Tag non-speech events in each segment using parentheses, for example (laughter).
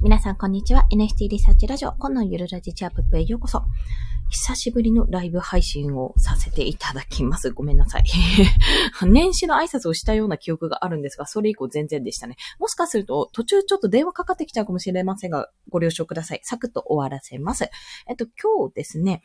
皆さん、こんにちは。NFT リサーチラジオ、このゆるラジチャップへようこそ。久しぶりのライブ配信をさせていただきます。ごめんなさい。(laughs) 年始の挨拶をしたような記憶があるんですが、それ以降全然でしたね。もしかすると、途中ちょっと電話かかってきちゃうかもしれませんが、ご了承ください。サクッと終わらせます。えっと、今日ですね、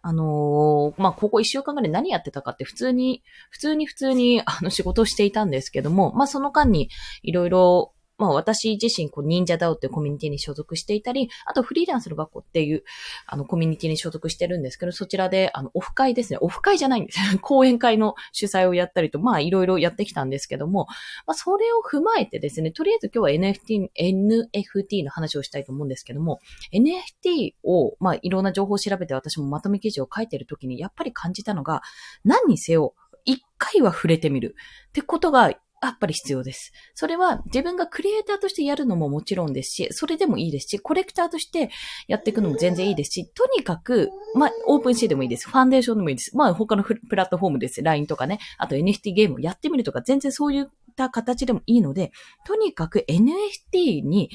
あのー、まあ、ここ一週間ぐらい何やってたかって普通に、普通に普通に、あの、仕事をしていたんですけども、まあ、その間にいろいろまあ私自身、こう、忍者ダオっていうコミュニティに所属していたり、あとフリーランスの学校っていう、あの、コミュニティに所属してるんですけど、そちらで、あの、オフ会ですね。オフ会じゃないんです。(laughs) 講演会の主催をやったりと、まあいろいろやってきたんですけども、まあそれを踏まえてですね、とりあえず今日は NFT、NFT の話をしたいと思うんですけども、NFT を、まあいろんな情報を調べて私もまとめ記事を書いてるときに、やっぱり感じたのが、何にせよ、一回は触れてみるってことがやっぱり必要です。それは自分がクリエイターとしてやるのももちろんですし、それでもいいですし、コレクターとしてやっていくのも全然いいですし、とにかく、まあ、オープンシーでもいいです。ファンデーションでもいいです。まあ、他のプラットフォームです。LINE とかね、あと NFT ゲームをやってみるとか、全然そういった形でもいいので、とにかく NFT に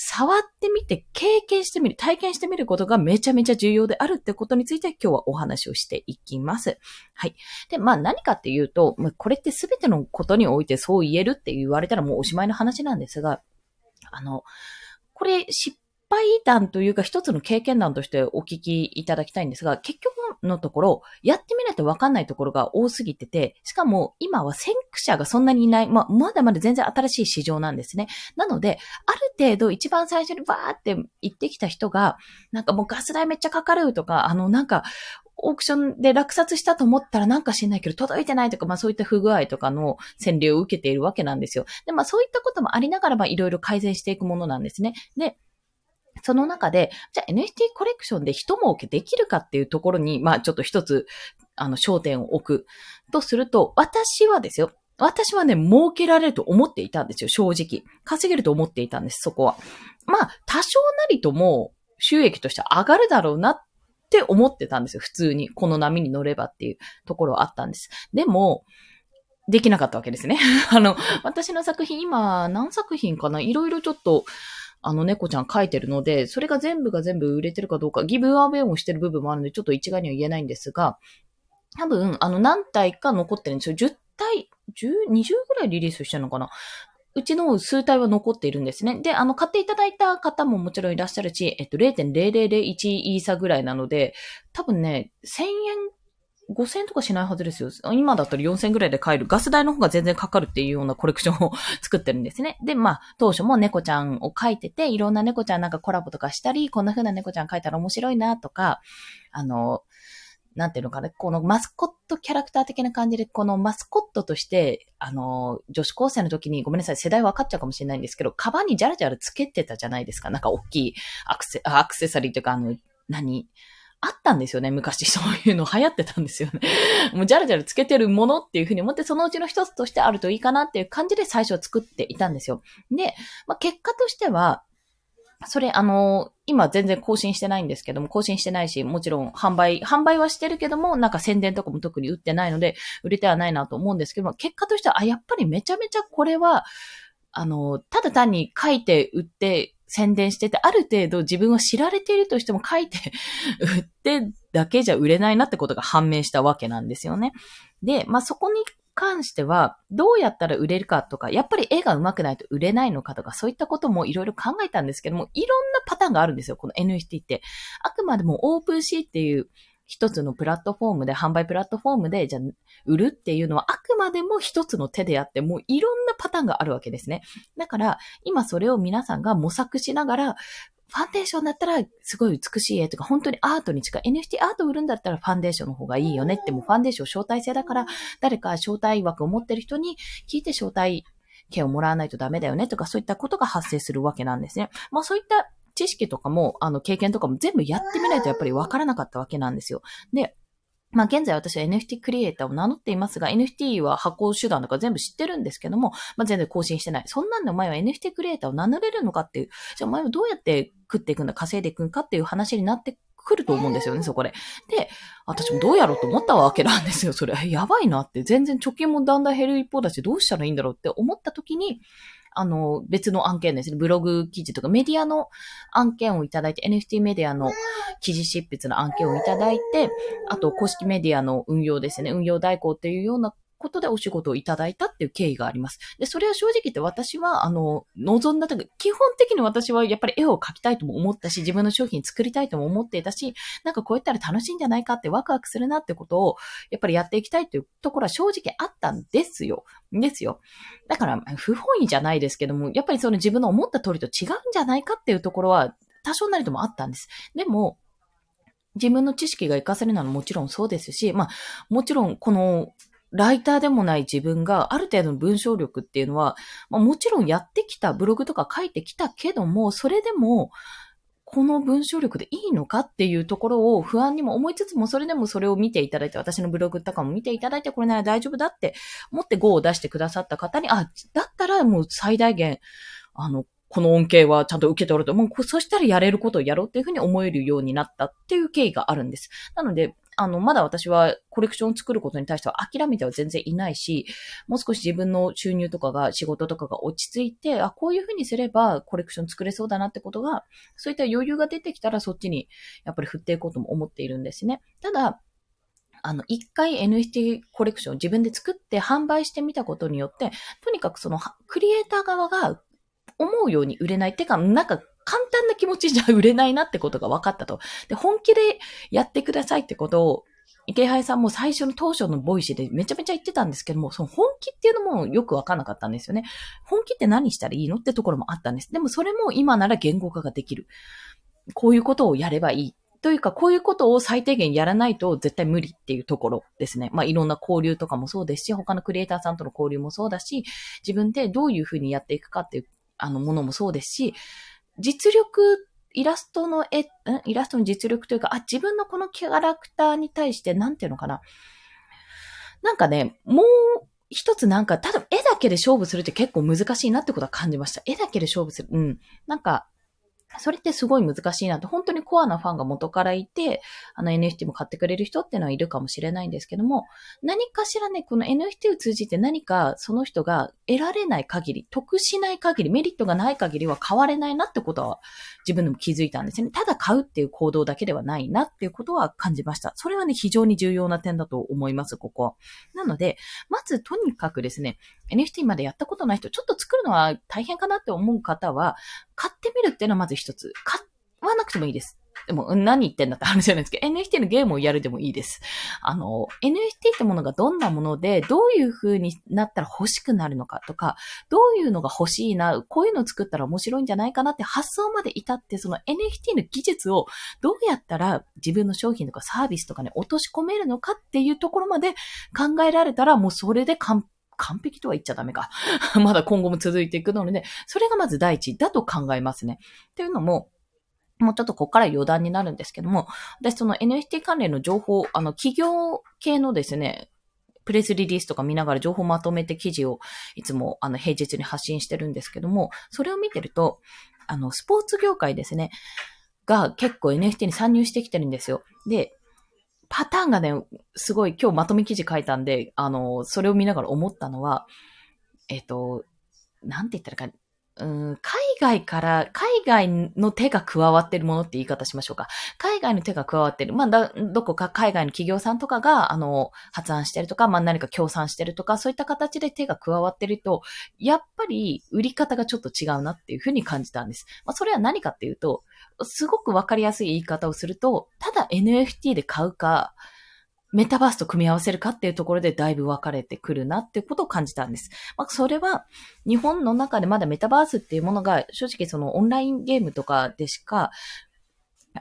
触ってみて、経験してみる、体験してみることがめちゃめちゃ重要であるってことについて今日はお話をしていきます。はい。で、まあ何かっていうと、これって全てのことにおいてそう言えるって言われたらもうおしまいの話なんですが、あの、これ失敗談というか一つの経験談としてお聞きいただきたいんですが、結局のところ、やってみないとわかんないところが多すぎてて、しかも今は先駆者がそんなにいない、まあ、まだまだ全然新しい市場なんですね。なので、ある程度一番最初にバーって行ってきた人が、なんかもうガス代めっちゃかかるとか、あのなんか、オークションで落札したと思ったらなんか知んないけど届いてないとか、まあそういった不具合とかの洗礼を受けているわけなんですよ。で、まあそういったこともありながら、まあいろいろ改善していくものなんですね。で、その中で、じゃあ NFT コレクションで一儲けできるかっていうところに、まあちょっと一つ、あの、焦点を置くとすると、私はですよ。私はね、儲けられると思っていたんですよ、正直。稼げると思っていたんです、そこは。まあ、多少なりとも収益として上がるだろうなって思ってたんですよ、普通に。この波に乗ればっていうところはあったんです。でも、できなかったわけですね。(laughs) あの、私の作品、今、何作品かな？いろいろちょっと、あの猫ちゃん書いてるので、それが全部が全部売れてるかどうか、ギブアウェイもしてる部分もあるので、ちょっと一概には言えないんですが、多分、あの、何体か残ってるんですよ。10体、10、20ぐらいリリースしてるのかなうちの数体は残っているんですね。で、あの、買っていただいた方ももちろんいらっしゃるし、えっと、0.0001イーサぐらいなので、多分ね、1000円5000とかしないはずですよ。今だったら4000ぐらいで買える。ガス代の方が全然かかるっていうようなコレクションを (laughs) 作ってるんですね。で、まあ、当初も猫ちゃんを描いてて、いろんな猫ちゃんなんかコラボとかしたり、こんな風な猫ちゃん描いたら面白いなとか、あの、なんていうのかな、このマスコットキャラクター的な感じで、このマスコットとして、あの、女子高生の時に、ごめんなさい、世代分かっちゃうかもしれないんですけど、カバンにジャラジャラつけてたじゃないですか。なんか大きいアクセ、アクセサリーというか、あの、何？あったんですよね、昔。(laughs) そういうの流行ってたんですよね。(laughs) もうジャラジャラつけてるものっていうふうに思って、そのうちの一つとしてあるといいかなっていう感じで最初作っていたんですよ。で、まあ、結果としては、それ、あの、今全然更新してないんですけども、更新してないし、もちろん販売、販売はしてるけども、なんか宣伝とかも特に売ってないので、売れてはないなと思うんですけども、結果としては、あ、やっぱりめちゃめちゃこれは、あの、ただ単に書いて売って宣伝してて、ある程度自分は知られているとしても書いて (laughs) 売ってだけじゃ売れないなってことが判明したわけなんですよね。で、まあ、そこに関しては、どうやったら売れるかとか、やっぱり絵が上手くないと売れないのかとか、そういったこともいろいろ考えたんですけども、いろんなパターンがあるんですよ、この NFT って。あくまでもオープンシーっていう一つのプラットフォームで、販売プラットフォームで、じゃあ、売るっていうのはあくまでも一つの手であって、もういろんなパターンがあるわけですね。だから、今それを皆さんが模索しながら、ファンデーションだったらすごい美しい絵とか、本当にアートに近い。NFT アート売るんだったらファンデーションの方がいいよねって、もうファンデーション招待制だから、誰か招待枠を持ってる人に聞いて招待券をもらわないとダメだよねとか、そういったことが発生するわけなんですね。まあそういった知識とかも、あの、経験とかも全部やってみないとやっぱりわからなかったわけなんですよ。で、まあ現在私は NFT クリエイターを名乗っていますが、NFT は発行手段とか全部知ってるんですけども、まあ全然更新してない。そんなんでお前は NFT クリエイターを名乗れるのかっていう、じゃあお前はどうやって食っていくんだ、稼いでいくんかっていう話になってくると思うんですよね、そこで。で、私もどうやろうと思ったわけなんですよ、それ。やばいなって。全然貯金もだんだん減る一方だし、どうしたらいいんだろうって思った時に、あの、別の案件ですね。ブログ記事とかメディアの案件をいただいて、NFT メディアの記事執筆の案件をいただいて、あと公式メディアの運用ですね。運用代行っていうようなことでお仕事をいただいたっていう経緯があります。で、それは正直言って私は、あの、望んだとき、基本的に私はやっぱり絵を描きたいとも思ったし、自分の商品作りたいとも思っていたし、なんかこうやったら楽しいんじゃないかってワクワクするなってことを、やっぱりやっていきたいというところは正直あったんですよ。ですよ。だから、不本意じゃないですけども、やっぱりその自分の思った通りと違うんじゃないかっていうところは、多少なりともあったんです。でも、自分の知識が活かせるのはもちろんそうですし、まあ、もちろんこのライターでもない自分がある程度の文章力っていうのは、まあ、もちろんやってきた、ブログとか書いてきたけども、それでも、この文章力でいいのかっていうところを不安にも思いつつも、それでもそれを見ていただいて、私のブログとかも見ていただいて、これなら大丈夫だって思って GO を出してくださった方に、あ、だったらもう最大限、あの、この恩恵はちゃんと受け取ると、もうそしたらやれることをやろうっていうふうに思えるようになったっていう経緯があるんです。なので、あの、まだ私はコレクションを作ることに対しては諦めては全然いないし、もう少し自分の収入とかが、仕事とかが落ち着いて、あ、こういうふうにすればコレクション作れそうだなってことが、そういった余裕が出てきたらそっちにやっぱり振っていこうとも思っているんですね。ただ、あの、一回 NFT コレクションを自分で作って販売してみたことによって、とにかくそのクリエイター側が思うように売れない。ってか、なんか簡単な気持ちじゃ売れないなってことが分かったと。で、本気でやってくださいってことを、池原さんも最初の当初のボイシーでめちゃめちゃ言ってたんですけども、その本気っていうのもよく分かんなかったんですよね。本気って何したらいいのってところもあったんです。でもそれも今なら言語化ができる。こういうことをやればいい。というか、こういうことを最低限やらないと絶対無理っていうところですね。まあ、いろんな交流とかもそうですし、他のクリエイターさんとの交流もそうだし、自分でどういうふうにやっていくかっていう、あの、ものもそうですし、実力、イラストの絵、ん？イラストの実力というか、あ、自分のこのキャラクターに対して、なんていうのかな？なんかね、もう一つなんか、ただ絵だけで勝負するって結構難しいなってことは感じました。絵だけで勝負する。うん。なんか、それってすごい難しいなって、本当にコアなファンが元からいて、あの NFT も買ってくれる人っていうのはいるかもしれないんですけども、何かしらね、この NFT を通じて何かその人が得られない限り、得しない限り、メリットがない限りは買われないなってことは自分でも気づいたんですね。ただ買うっていう行動だけではないなっていうことは感じました。それはね、非常に重要な点だと思います、ここ。なので、まずとにかくですね、NFT までやったことない人、ちょっと作るのは大変かなって思う方は、買ってみるっていうのはまず一つ。買わなくてもいいです。でも、何言ってんだって話じゃないですけど、NFT のゲームをやるでもいいです。あの、NFT ってものがどんなもので、どういう風になったら欲しくなるのかとか、どういうのが欲しいな、こういうのを作ったら面白いんじゃないかなって発想まで至って、その NFT の技術をどうやったら自分の商品とかサービスとかに落とし込めるのかっていうところまで考えられたら、もうそれで完完璧とは言っちゃダメか。(laughs) まだ今後も続いていくので、ねそれがまず第一だと考えますね。っていうのも、もうちょっとここから余談になるんですけども、私その NFT 関連の情報、あの企業系のですね、プレスリリースとか見ながら情報まとめて記事をいつもあの平日に発信してるんですけども、それを見てると、あの、スポーツ業界ですね、が結構 NFT に参入してきてるんですよ。で、パターンがね、すごい今日まとめ記事書いたんで、あの、それを見ながら思ったのは、えっ、と、なんて言ったらか、うん、海外から、海外の手が加わってるものって言い方しましょうか。海外の手が加わってる。まあ、だ、どこか海外の企業さんとかが、あの、発案してるとか、まあ、何か協賛してるとか、そういった形で手が加わってると、やっぱり売り方がちょっと違うなっていうふうに感じたんです。まあ、それは何かっていうと、すごくわかりやすい言い方をすると、ただ NFT で買うか、メタバースと組み合わせるかっていうところでだいぶ分かれてくるなっていうことを感じたんです。まあ、それは日本の中でまだメタバースっていうものが正直そのオンラインゲームとかでしか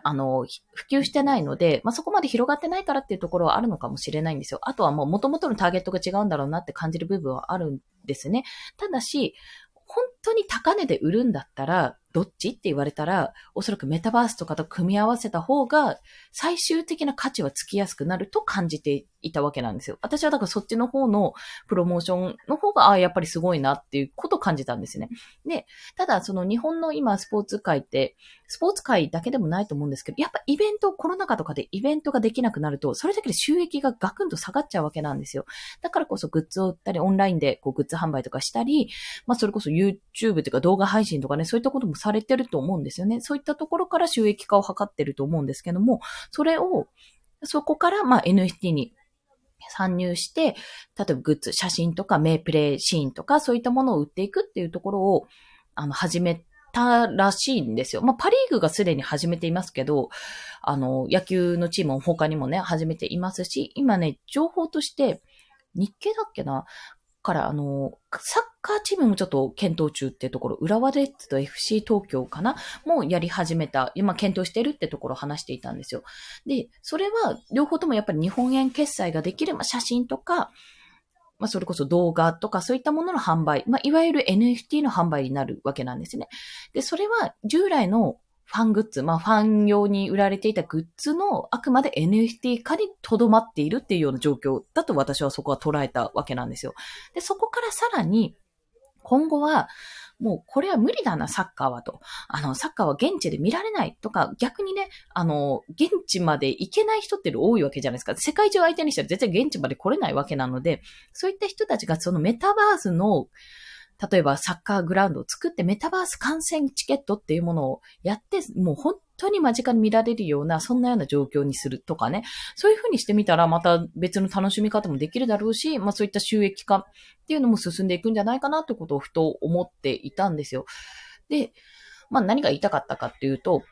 あの、普及してないので、まあ、そこまで広がってないからっていうところはあるのかもしれないんですよ。あとはもう元々のターゲットが違うんだろうなって感じる部分はあるんですね。ただし、本当に高値で売るんだったら、どっち？って言われたら、おそらくメタバースとかと組み合わせた方が、最終的な価値はつきやすくなると感じていたわけなんですよ。私はだからそっちの方のプロモーションの方が、ああ、やっぱりすごいなっていうことを感じたんですね。で、ただその日本の今スポーツ界って、スポーツ界だけでもないと思うんですけど、やっぱイベント、コロナ禍とかでイベントができなくなると、それだけで収益がガクンと下がっちゃうわけなんですよ。だからこそグッズを売ったり、オンラインでこうグッズ販売とかしたり、まあそれこそ YouTube というか動画配信とかね、そういったこともされてると思うんですよね。そういったところから収益化を図ってると思うんですけども、それを、そこからまあ NFT に参入して、例えばグッズ、写真とか名プレイシーンとか、そういったものを売っていくっていうところを、あの、始めたらしいんですよ。まあ、パリーグがすでに始めていますけど、あの、野球のチームも他にもね、始めていますし、今ね、情報として、日経だっけな？から、あの、サッカーチームもちょっと検討中っていうところ、浦和レッズと FC 東京かなもやり始めた、今検討してるってところを話していたんですよ。で、それは両方ともやっぱり日本円決済ができる、ま、写真とか、まあ、それこそ動画とかそういったものの販売、まあ、いわゆる NFT の販売になるわけなんですね。で、それは従来のファングッズ、まあ、ファン用に売られていたグッズのあくまで NFT 化に留まっているっていうような状況だと私はそこは捉えたわけなんですよ。で、そこからさらに、今後は、もうこれは無理だな、サッカーはと。あの、サッカーは現地で見られないとか、逆にね、あの、現地まで行けない人って多いわけじゃないですか。世界中相手にしたら絶対現地まで来れないわけなので、そういった人たちがそのメタバースの、例えばサッカーグラウンドを作ってメタバース観戦チケットっていうものをやって、もう本当に間近に見られるような、そんなような状況にするとかね。そういうふうにしてみたら、また別の楽しみ方もできるだろうし、まあそういった収益化っていうのも進んでいくんじゃないかなってことをふと思っていたんですよ。で、まあ何が言いたかったかっていうと、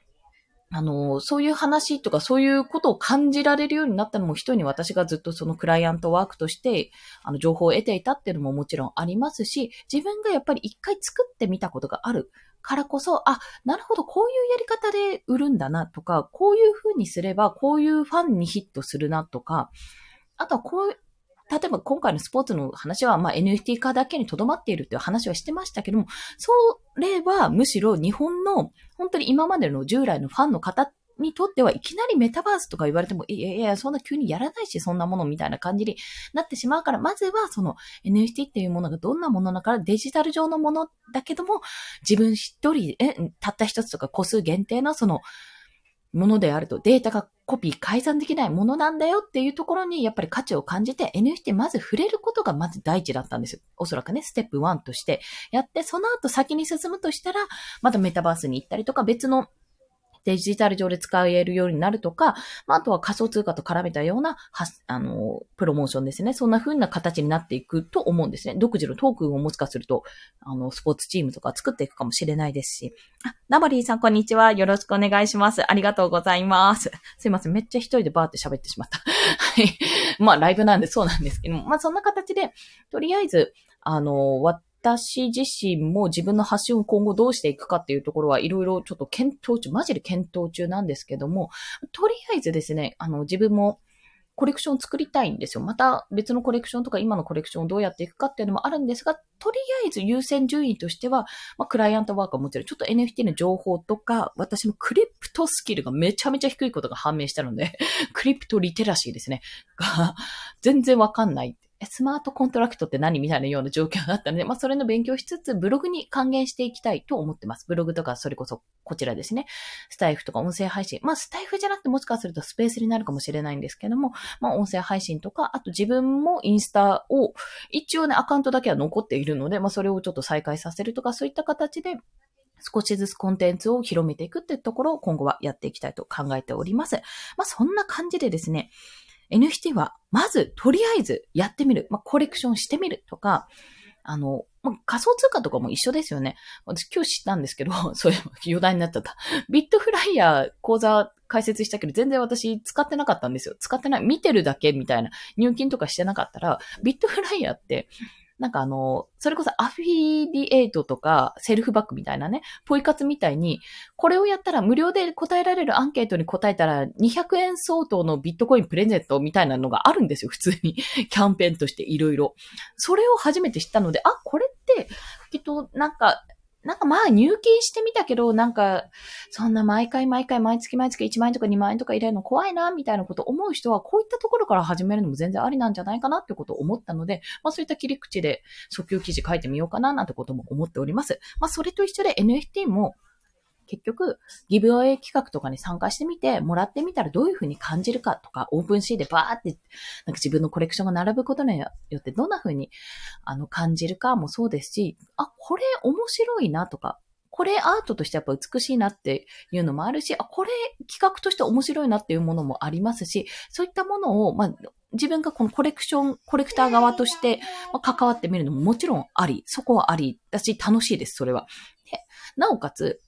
あの、そういう話とかそういうことを感じられるようになったのも人に私がずっとそのクライアントワークとして、あの、情報を得ていたっていうのももちろんありますし、自分がやっぱり一回作ってみたことがあるからこそ、あ、なるほど、こういうやり方で売るんだなとか、こういう風にすればこういうファンにヒットするなとか、あとはこう、例えば今回のスポーツの話は、まあ、NFT 化だけに留まっているっていう話はしてましたけども、それはむしろ日本の本当に今までの従来のファンの方にとってはいきなりメタバースとか言われても、いやいや、そんな急にやらないし、そんなものみたいな感じになってしまうから、まずはその NFT っていうものがどんなものだからデジタル上のものだけども、自分一人、え、たった一つとか個数限定のそのものであると、データがコピー改ざんできないものなんだよっていうところにやっぱり価値を感じて NFT まず触れることがまず第一だったんですよ。おそらくね、ステップ1としてやって、その後先に進むとしたら、またメタバースに行ったりとか別のデジタル上で使えるようになるとか、まあ、あとは仮想通貨と絡めたような、は、あの、プロモーションですね。そんな風な形になっていくと思うんですね。独自のトークンをもしかすると、あの、スポーツチームとか作っていくかもしれないですし。あ、ナバリーさん、こんにちは。よろしくお願いします。ありがとうございます。すいません。めっちゃ一人でバーって喋ってしまった。はい。まあ、ライブなんでそうなんですけども、まあ、そんな形で、とりあえず、あの、私自身も自分の発信を今後どうしていくかっていうところはいろいろちょっと検討中、マジで検討中なんですけども、とりあえずですね、あの自分もコレクションを作りたいんですよ。また別のコレクションとか今のコレクションをどうやっていくかっていうのもあるんですが、とりあえず優先順位としては、まあ、クライアントワークはもちろん、ちょっと NFT の情報とか、私のクリプトスキルがめちゃめちゃ低いことが判明したので、クリプトリテラシーですね。が、全然わかんないスマートコントラクトって何みたいなような状況だったので、(laughs) まあ、それの勉強しつつ、ブログに還元していきたいと思ってます。ブログとか、それこそ、こちらですね。スタイフとか音声配信。まあ、スタイフじゃなくてもしかするとスペースになるかもしれないんですけども、まあ、音声配信とか、あと自分もインスタを、一応ね、アカウントだけは残っているので、まあ、それをちょっと再開させるとか、そういった形で、少しずつコンテンツを広めていくっていうところを今後はやっていきたいと考えております。まあ、そんな感じでですね、NFT は、まず、とりあえずやってみる。まあ、コレクションしてみるとか、あの、まあ、仮想通貨とかも一緒ですよね。私今日知ったんですけど、(laughs) それ余談になっちゃった。ビットフライヤー講座解説したけど、全然私使ってなかったんですよ。使ってない。見てるだけみたいな。入金とかしてなかったら、ビットフライヤーって、なんかあの、それこそアフィリエイトとかセルフバックみたいなね、ポイ活みたいに、これをやったら無料で答えられるアンケートに答えたら200円相当のビットコインプレゼントみたいなのがあるんですよ、普通に。(laughs) キャンペーンとしていろいろ。それを初めて知ったので、あ、これって、きっとなんか、なんかまあ入金してみたけど、なんか、そんな毎回毎回毎月毎月1万円とか2万円とか入れるの怖いな、みたいなこと思う人は、こういったところから始めるのも全然ありなんじゃないかなってことを思ったので、まあそういった切り口で訴求記事書いてみようかな、なんてことも思っております。まあそれと一緒で NFT も、結局、ギブアウェイ企画とかに参加してみて、もらってみたらどういうふうに感じるかとか、オープンシーでバーって、なんか自分のコレクションが並ぶことによってどんなふうに、あの、感じるかもそうですし、あ、これ面白いなとか、これアートとしてやっぱ美しいなっていうのもあるし、あ、これ企画として面白いなっていうものもありますし、そういったものを、まあ、自分がこのコレクション、コレクター側として関わってみるのももちろんあり、そこはありだし楽しいです、それは。でなおかつ、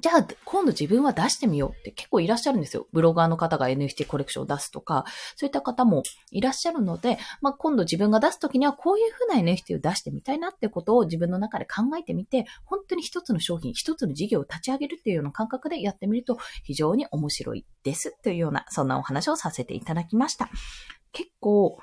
じゃあ、今度自分は出してみようって結構いらっしゃるんですよ。ブロガーの方が NFT コレクションを出すとか、そういった方もいらっしゃるので、まあ、今度自分が出すときにはこういうふうな NFT を出してみたいなってことを自分の中で考えてみて、本当に一つの商品、一つの事業を立ち上げるっていうような感覚でやってみると非常に面白いですというような、そんなお話をさせていただきました。結構、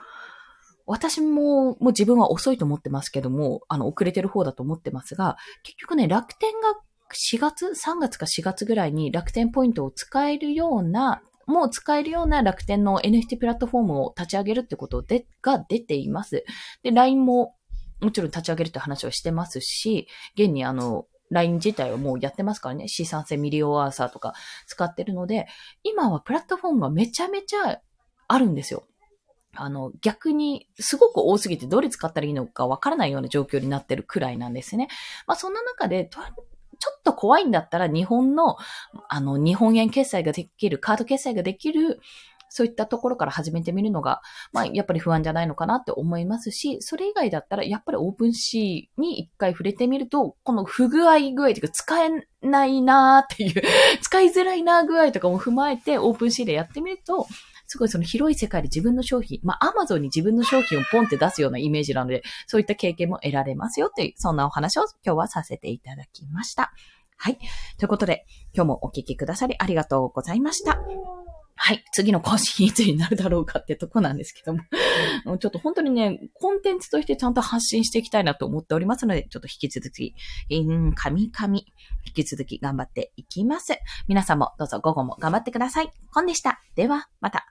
私も、もう自分は遅いと思ってますけども、あの、遅れてる方だと思ってますが、結局ね、楽天が4月 ?3 月か4月ぐらいに楽天ポイントを使えるような、もう使えるような楽天の NFT プラットフォームを立ち上げるってことで、が出ています。で、LINE ももちろん立ち上げるって話をしてますし、現にあの、LINE 自体はもうやってますからね。資産性ミリオアーサーとか使ってるので、今はプラットフォームがめちゃめちゃあるんですよ。あの、逆にすごく多すぎてどれ使ったらいいのかわからないような状況になってるくらいなんですね。まあそんな中で、ちょっと怖いんだったら日本の、あの、日本円決済ができる、カード決済ができる、そういったところから始めてみるのが、まあ、やっぱり不安じゃないのかなって思いますし、それ以外だったら、やっぱりオープンシーに一回触れてみると、この不具合具合というか、使えないなーっていう使いづらいなー具合とかも踏まえて、オープンシーでやってみると、すごいその広い世界で自分の商品、まあ、アマゾンに自分の商品をポンって出すようなイメージなので、そういった経験も得られますよっていう、そんなお話を今日はさせていただきました。はい。ということで、今日もお聞きくださりありがとうございました。はい。次の更新いつになるだろうかってとこなんですけども。ちょっと本当にね、コンテンツとしてちゃんと発信していきたいなと思っておりますので、ちょっと引き続き、えー、神々、引き続き頑張っていきます。皆さんもどうぞ午後も頑張ってください。コンでした。では、また。